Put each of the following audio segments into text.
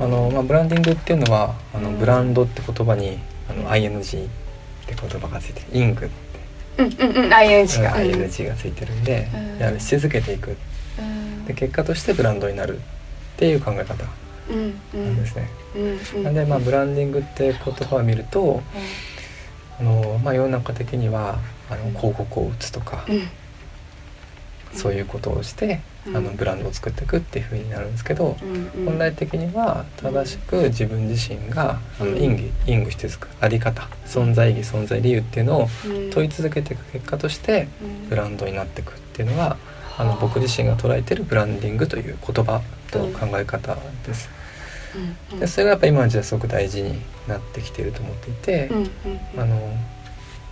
あのまあ、ブランディングっていうのはあのブランドって言葉にあの ING って言葉がついてる。イングって。うんうんうん ING が。ING がついてるんで、うん。やるし続けていく。うん。で結果としてブランドになるっていう考え方なんん。ですね。なんでまあブランディングって言葉を見るとあの、まあ、世の中的にはあの広告を打つとか、うん。そういうことをして、うんあのブランドを作っていくっていうふうになるんですけど、うんうん。本来的には正しく自分自身があのうん。インギイングしてつくあり方存在意義存在理由っていうのをうん。問い続けていく結果としてうん。ブランドになっていくっていうのがあの僕自身が捉えてるブランディングという言葉と考え方です。でそれがやっぱ今の時代すごく大事になってきていると思っていてうんうんあの、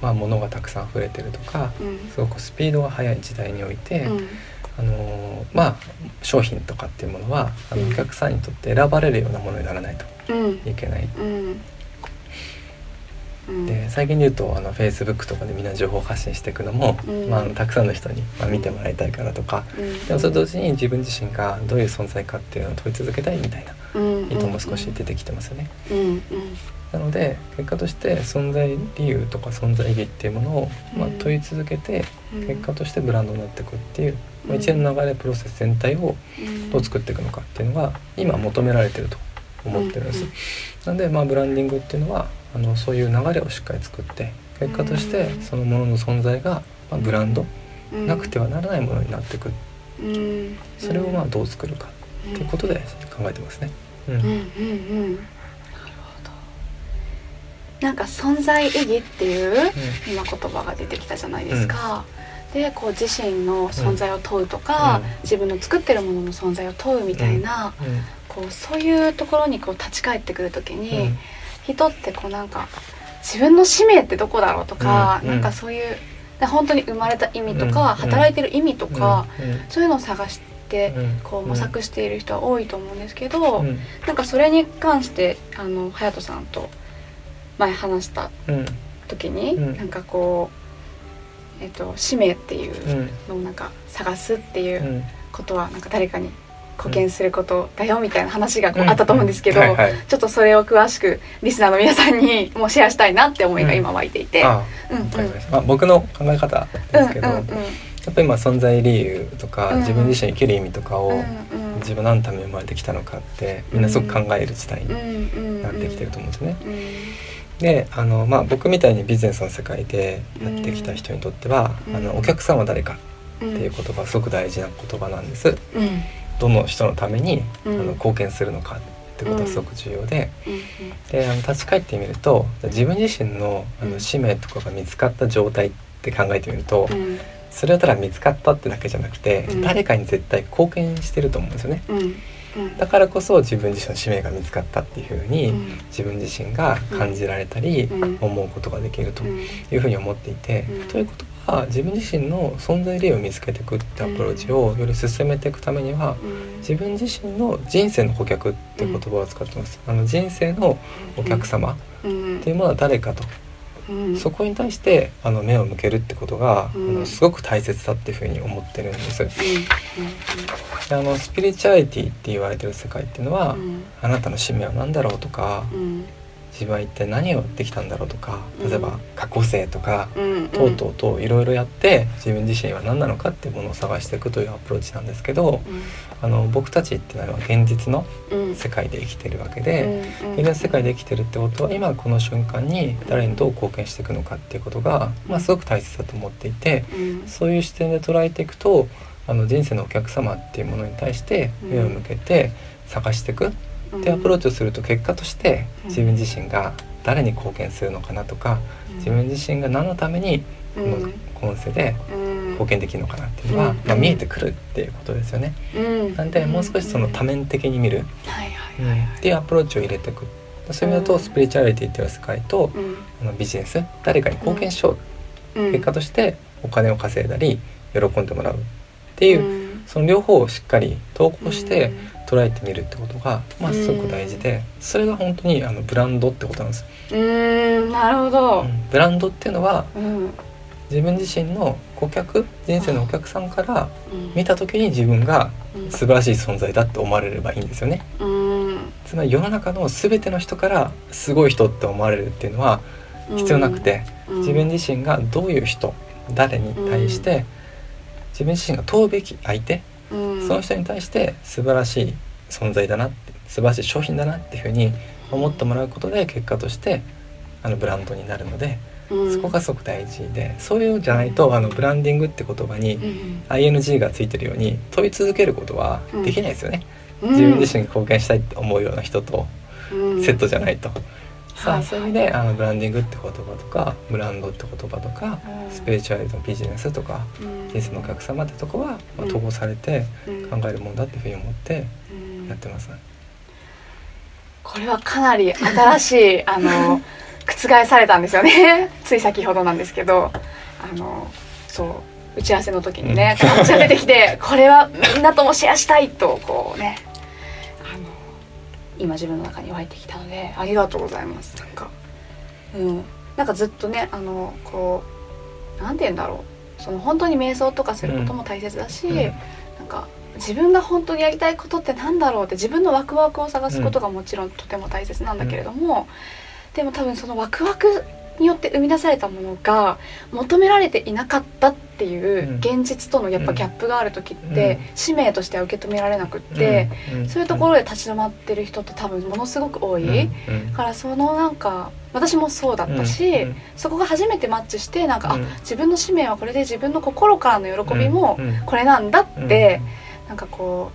まあ、物がたくさん溢れてるとかうん。すごくスピードが速い時代において、うんあのまあ商品とかっていうものはあのうん。お客さんにとって選ばれるようなものにならないとうん。いけない。で最近で言うとあの Facebook とかでみんな情報発信していくのも、うん。まあたくさんの人に、まあ、見てもらいたいからとかうん。でもそれと同時に自分自身がどういう存在かっていうのを問い続けたいみたいなうん。意図も少し出てきてますよね。なので結果として存在理由とか存在意義っていうものを、まあうん、問い続けてうん。結果としてブランドになっていくっていう、まあうん一連の流れプロセス全体をうん。どう作っていくのかっていうのが今求められてると思ってるんです。うんなんでまあブランディングっていうのはあのそういう流れをしっかり作って結果としてうん。そのものの存在が、まあ、ブランドうん。なくてはならないものになっていくうん。それをまあどう作るかっていうことで考えてますね。うん。うんうんうん。なるほど。なんか存在意義っていう今言葉が出てきたじゃないですか、でこう自身の存在を問うとか、うん。自分の作ってるものの存在を問うみたいな、うん。こうそういうところにこう立ち返ってくる時に、人ってこうなんか自分の使命ってどこだろうとか、うん。なんかそういうで本当に生まれた意味とか、うん。働いてる意味とか、うん。うん。そういうのを探してうん。こう模索している人は多いと思うんですけど、うん。なんかそれに関してあの隼人さんと前話したうん。時に、うん。なんかこう、えっと使命っていううんのをなんか探すっていううん。ことはなんか誰かに貢献することだよみたいな話がこうあったと思うんですけど、はいはい。ちょっとそれを詳しくリスナーの皆さんにもシェアしたいなって思いが今湧いていて。あうんま僕の考え方ですけど、うんうんうん。やっぱりまあ存在理由とか、うん自分自身生きる意味とかを、うんうん。自分何のために生まれてきたのかってみんなすごく考える時代にになってきてると思うんですね。うんであの、まあ、僕みたいにビジネスの世界でやってきた人にとっては、うん。あのお客さんは誰かうん。っていう言葉はすごく大事な言葉なんです。うん。どの人のために、うん。あの貢献するのかってことはすごく重要で。うん。であの立ち返ってみると自分自身のあうん。の使命とかが見つかった状態って考えてみると、うん。それはただ見つかったってだけじゃなくて、うん。誰かに絶対貢献してると思うんですよね。だからこそ自分自身の使命が見つかったっていうふうに、うん。自分自身が感じられたり、うん。思うことができるとうんいうふうに思っていて、うん。ということは自分自身の存在理由を見つけていくってアプローチをより進めていくためには、うん。自分自身の人生の顧客っていう言葉を使ってます。あの人生のお客様うん。っていうものは誰かと、うんそこに対してあの目を向けるってことが、うん。あのすごく大切だっていうふうに思ってるんです。うん。であのスピリチュアリティって言われてる世界っていうのは、うん。あなたの使命は何だろうとか、うん自分は一体何をやってきたんだろうとかうん。例えば過去生とか、うんとうとうといろいろやって自分自身は何なのかっていうものを探していくというアプローチなんですけどあの僕たちっていうのは現実のうん。世界で生きてるわけで、うん現実の世界で生きてるってことは今この瞬間に誰にどう貢献していくのかっていうことが、まあ、すごく大切だと思っていてうん。そういう視点で捉えていくとあの人生のお客様っていうものに対して目を向けて探していくってアプローチをすると結果としてうん。自分自身が誰に貢献するのかなとか自分自身が何のためにこの今世で貢献できるのかなっていうのは、うん。まあ、見えてくるっていうことですよね。うん。なんでもう少しその多面的に見る、っていうアプローチを入れていく。そういう意味だとスピリチュアリティっていう世界とうん。あのビジネス誰かに貢献しよう、うん。結果としてお金を稼いだり喜んでもらうっていう、うん。その両方をしっかり投稿してうん捉えてみるってことが、まあ、すごく大事でそれが本当にあのブランドってことなんです、うーんなるほど。うん。ブランドっていうのはうん。自分自身の顧客人生のお客さんからうん。見た時に自分がうん。素晴らしい存在だって思われればいいんですよね。うん。つまり世の中の全ての人からすごい人って思われるっていうのは必要なくて、うん。自分自身がどういう人誰に対して、自分自身が問うべき相手、うん。その人に対して素晴らしい存在だなって素晴らしい商品だなっていうふうに思ってもらうことで結果としてあのブランドになるので、うん。そこがすごく大事でそういうのじゃないとあのブランディングって言葉にうん ING がついてるように問い続けることはできないですよね、うん。自分自身が貢献したいって思うような人とうん。セットじゃないと、さはい。あそういう意味であのブランディングって言葉とかブランドって言葉とかうん。スピリチュアリティのビジネスとかうん。人生のお客様ってとこは、まあ、うん。統合されてうん。考えるもんだっていうふうに思ってうん。やってます、これはかなり新しい あの覆されたんですよね。つい先ほどなんですけど。あのそう打ち合わせの時にねうん。出てきてこれはみんなともシェアしたいとこうね今自分の中に湧いてきたので。ありがとうございます。なんか。うん。なんかずっとねあのこうなんて言うんだろう。その本当に瞑想とかすることも大切だし、うん。なんか自分が本当にやりたいことってなんだろうって自分のワクワクを探すことがもちろんとても大切なんだけれども、でも多分そのワクワクによって生み出されたものが求められていなかったっていううん。現実とのやっぱギャップがある時って、うん。使命としては受け止められなくって、ん。そういうところで立ち止まってる人って多分ものすごく多い。からそのなんか私もそうだったし、うん。そこが初めてマッチしてなんか、うん。あ自分の使命はこれで自分の心からの喜びもうん。これなんだって、なんかこ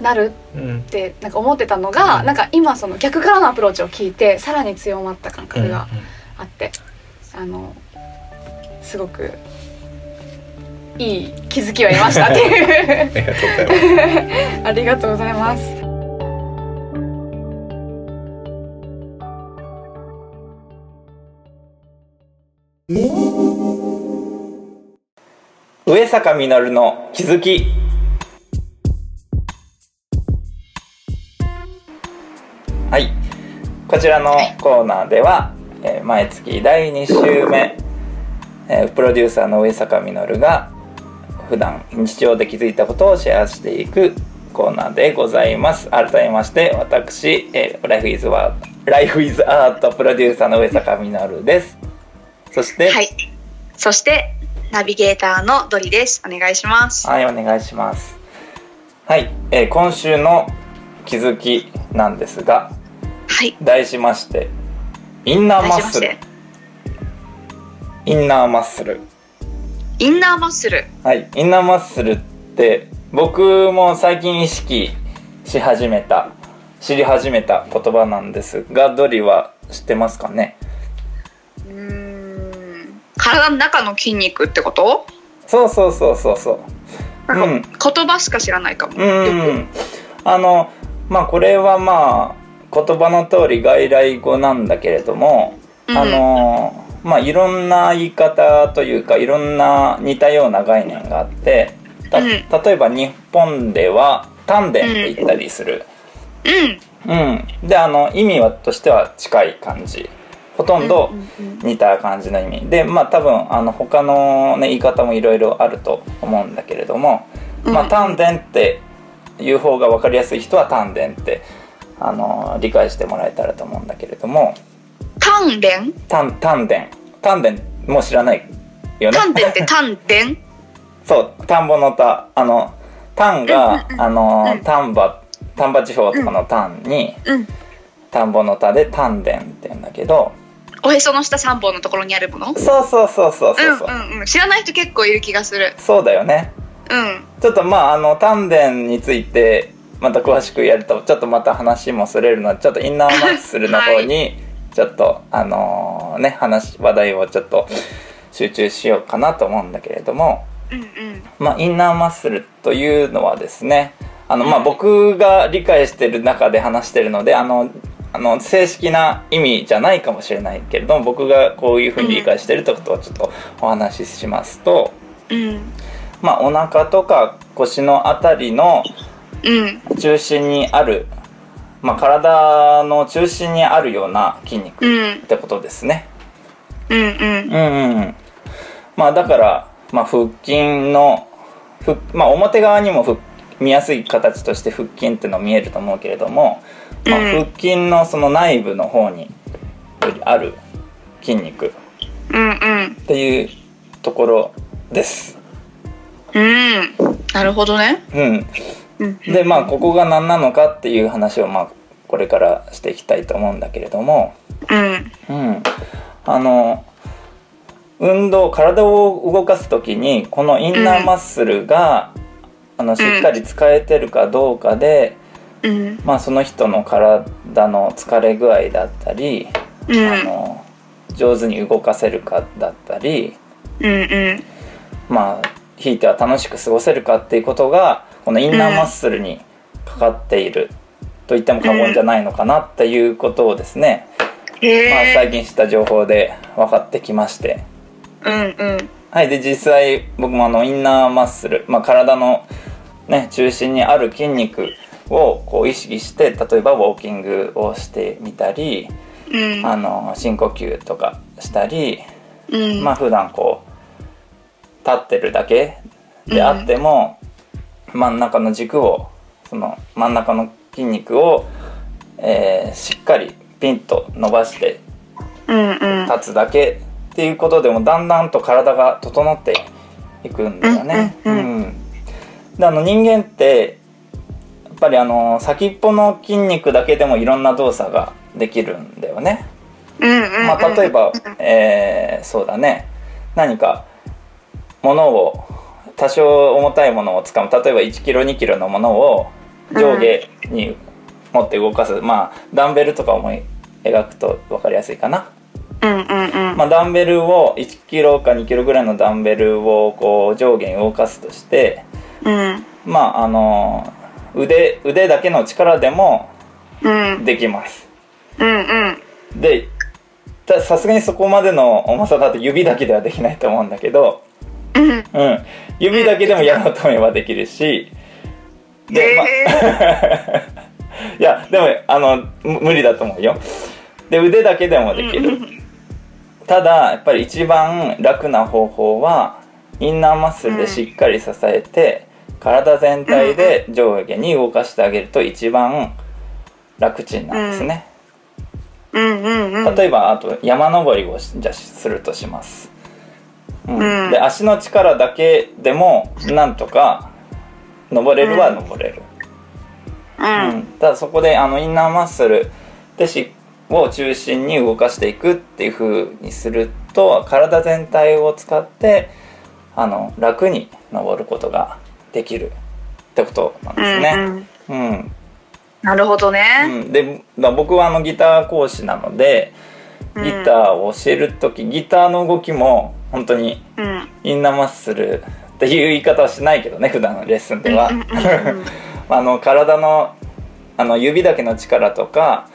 うなるうん。ってなんか思ってたのが、うん。なんか今その逆からのアプローチを聞いてさらに強まった感覚があって、あのすごくいい気づきを得ました。っていう。ありがとうございます。上坂実の気づき。はい。こちらのコーナーでは、えー毎月第2週目、えープロデューサーの上坂実が普段日常で気づいたことをシェアしていくコーナーでございます改めまして私、えー、ライフイズワライフイズアートプロデューサーの上坂実ですそしてはい。そして、ナビゲーターのドリです。お願いします。はい、お願いします。はい、えー今週の気づきなんですが、はい。題しまして、インナーマッスル。インナーマッスル。インナーマッスル。はい、インナーマッスルって、僕も最近意識し始めた、知り始めた言葉なんですが、ドリは知ってますかね？うーん。体の中の筋肉ってこと？そうそうそうそうそう。なんか言葉しか知らないかも。うよん、あのまあこれはまあ言葉の通り外来語なんだけれども、く。うん。あのまあいろんな言い方というかいろんな似たような概念があって例えば日本では丹田って言ったりする、うん。うん。であの意味はとしては近い感じ。ほとんど似た感じの意味。でまあ多分あの他の、ね、言い方もいろいろあると思うんだけれども、うん。まあ丹田っていう方が分かりやすい人は丹田ってあの理解してもらえたらと思うんだけれども。丹田？丹丹田。丹田もう知らないよね。丹田って 丹田？そう田んぼの田。あの丹が、あのうん。丹波丹波地方とかの丹に、うん。田んぼの田で丹田って言うんだけど。おへその下三本のところにあるもの？そうそうそうそうそうそう、うんうんうん。知らない人結構いる気がする。そうだよね。うん。ちょっとまああの丹田についてまた詳しくやるとちょっとまた話もそれるのでちょっとインナーマッスルの方にちょっと、あのね話話題をちょっと集中しようかなと思うんだけれどもうんうん。まあ、インナーマッスルというのはですねあの、まあ、僕が理解してる中で話してるのであのあの正式な意味じゃないかもしれないけれども僕がこういうふうに理解してるってことをちょっとお話ししますと、うん。まあ、お腹とか腰のあたりのうん中心にある、まあ、体の中心にあるような筋肉うん。ってことですね。うんうん。うんうんうん。まあだから、まあ、腹筋のふ、まあ、表側にも腹見やすい形として腹筋っていうの見えると思うけれども、まあ、うん腹筋のその内部の方にある筋肉っていうところです。うん。なるほどね。うん、うんでまあここが何なのかっていう話をまあこれからしていきたいと思うんだけれども、うん。うん、あの運動体を動かす時にこのインナーマッスルが、あのしっかり使えてるかどうかで、うん。まあ、その人の体の疲れ具合だったり、うん。あの上手に動かせるかだったりうんうん。まあひいては楽しく過ごせるかっていうことがこのインナーマッスルにかかっていると言っても過言じゃないのかなっていうことをですね、へまあ、え最近知った情報で分かってきまして。うんうん。はい、で実際僕もあのインナーマッスル、まあ、体の、ね、中心にある筋肉をこう意識して例えばウォーキングをしてみたりうん。あの深呼吸とかしたり、うん。まあ普段こう立ってるだけであっても、真ん中の軸をその真ん中の筋肉を、えーしっかりピンと伸ばして立つだけっていうことでもだんだんと体が整っていくんだよね。うんであの人間ってやっぱりあの先っぽの筋肉だけでもいろんな動作ができるんだよね。まあ、例えば、えーそうだね。何か物を多少重たいものを使う。例えば1キロ2キロのものを上下に持って動かす、まあダンベルとか思い描くと分かりやすいかな。うんうんうん。まあ、ダンベルを1キロか2キロぐらいのダンベルをこう上下に動かすとしてうん。まああの腕腕だけの力でもうん。できます。うんうん。でたさすがにそこまでの重さだと指だけではできないと思うんだけど、うん。うん、指だけでもやろうと思えばできるし。で、ま いやでもあのむ無理だと思うよ。で腕だけでもできる。ただやっぱり一番楽な方法はインナーマッスルでしっかり支えて、体全体で上下に動かしてあげると一番楽ちんなんですね、うんうんうん。例えばあと山登りをしじゃあするとします、うん。うん。で足の力だけでもなんとか登れるは登れる、ううん。んただそこであのインナーマッスルでしを中心に動かしていくっていう風にすると体全体を使ってあの楽に登ることができるってことなんですね。うん。うん。なるほどね。うん、でまあ僕はあのギター講師なのでギターを教える時、ギターの動きも本当にうん。インナーマッスルっていう言い方はしないけどね普段のレッスンでは。うんうん あの体のあの指だけの力とか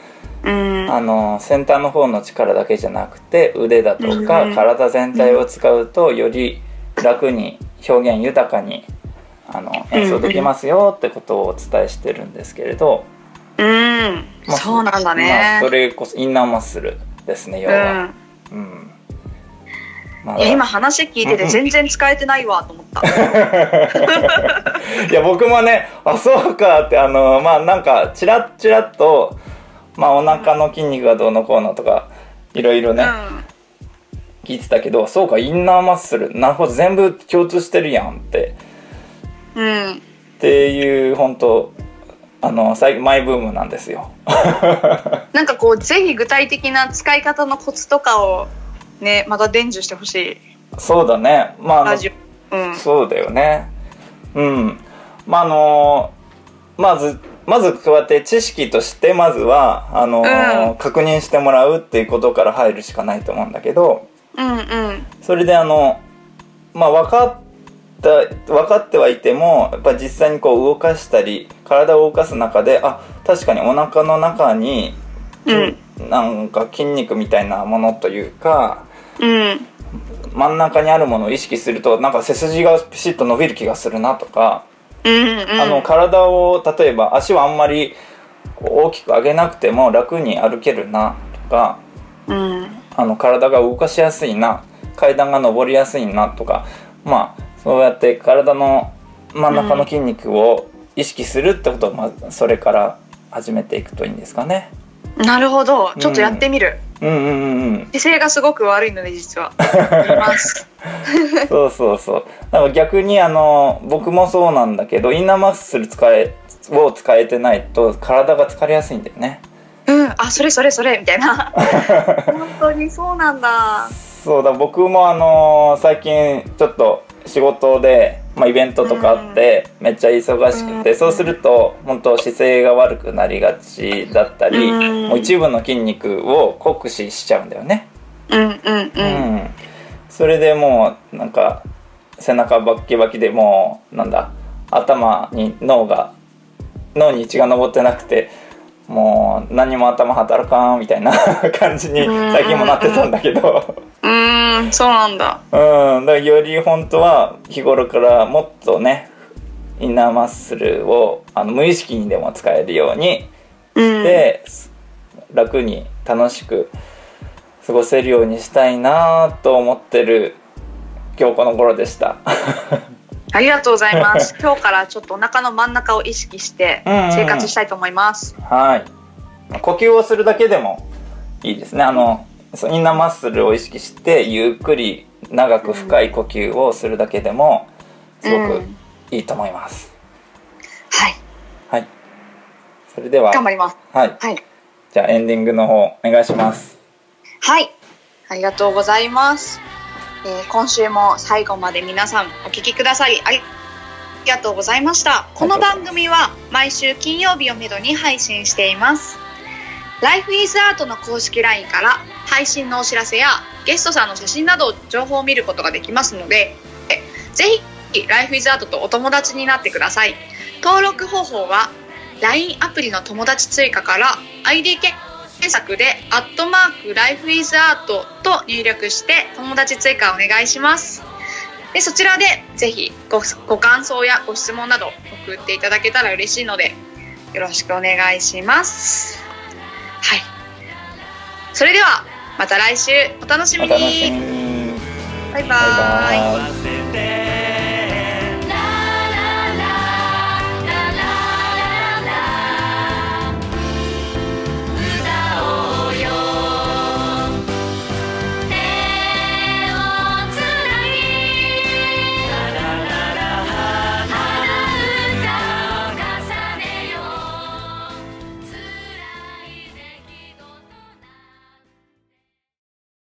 うん。あの先端の方の力だけじゃなくて腕だとかうん体全体を使うとより楽に表現豊かにあの演奏できますよってことをお伝えしてるんですけれど、うん。まあそうなんだまあねそれこそインナーマッスルですね要うは。ん。うん。まあいや今話聞いてて全然使えてないわと思った。いや僕もねあそうかってあのまあなんかチラッチラッとまあお腹の筋肉がどうのこうのとかいろいろね、聞いてたけどそうかインナーマッスルなるほど全部共通してるやんって。うんうん。っていう本当あの最マイブームなんですよ。なんかこうぜひ具体的な使い方のコツとかをねまた伝授してほしい。そうだね。まあうん。そうだよね。うん。まああのまずまずこうやって知識としてまずはあの、うん。確認してもらうっていうことから入るしかないと思うんだけど。うんうん。それであのまあ分かっだ分かってはいてもやっぱ実際にこう動かしたり体を動かす中であ確かにお腹の中に、うん。なんか筋肉みたいなものというかうん。真ん中にあるものを意識するとなんか背筋がピシッと伸びる気がするなとか、うんうん。あの体を例えば足はあんまり大きく上げなくても楽に歩けるなとかうん。あの体が動かしやすいな階段が登りやすいなとかまあそうやって体の真ん中の筋肉を意識するってことをまずそれから始めていくといいんですかね。なるほど。ちょっとやってみる、うんうんうんうん。姿勢がすごく悪いので実は。そうそうそう。だから逆にあの僕もそうなんだけどインナーマッスル使えを使えてないと体が疲れやすいんだよね。うん。あそれそれそれみたいな。本当にそうなんだ。そうだ。僕もあの最近ちょっと仕事で、まあ、イベントとかあって、めっちゃ忙しくて、うん。そうすると本当姿勢が悪くなりがちだったり、うん。もう一部の筋肉を酷使しちゃうんだよね。うんうんううん。ん、それでもうなんか背中バッキバキでもうなんだ頭に脳が脳に血が上ってなくてもう何も頭働かんみたいな 感じに最近もなってたんだけどうーんそうなんだ。うんだからより本当は日頃からもっとねインナーマッスルをあの無意識にでも使えるようにうん。で楽に楽しく過ごせるようにしたいなと思ってる今日この頃でした。ありがとうございます。今日からちょっとお腹の真ん中を意識してうんうん。生活したいと思います。はい。呼吸をするだけでもいいですね。あのインナーマッスルを意識してゆっくり長く深い呼吸をするだけでもすごくうん。いいと思います、はい。はい。それでは頑張ります。はい。はい。じゃあエンディングの方お願いします。はい。ありがとうございます、えー今週も最後まで皆さんお聞きくださりありがとうございました。この番組は毎週金曜日をめどに配信しています Life is Art の公式 LINE から配信のお知らせやゲストさんの写真など情報を見ることができますのでぜひ Life is Art とお友達になってください。登録方法は LINE アプリの友達追加から ID 検索で「アットマークライフイズアートと入力して友達追加お願いします。でそちらでぜひごご感想やご質問など送っていただけたら嬉しいのでよろしくお願いします。それではまた来週。お楽しみに。に。バイバイ。バイ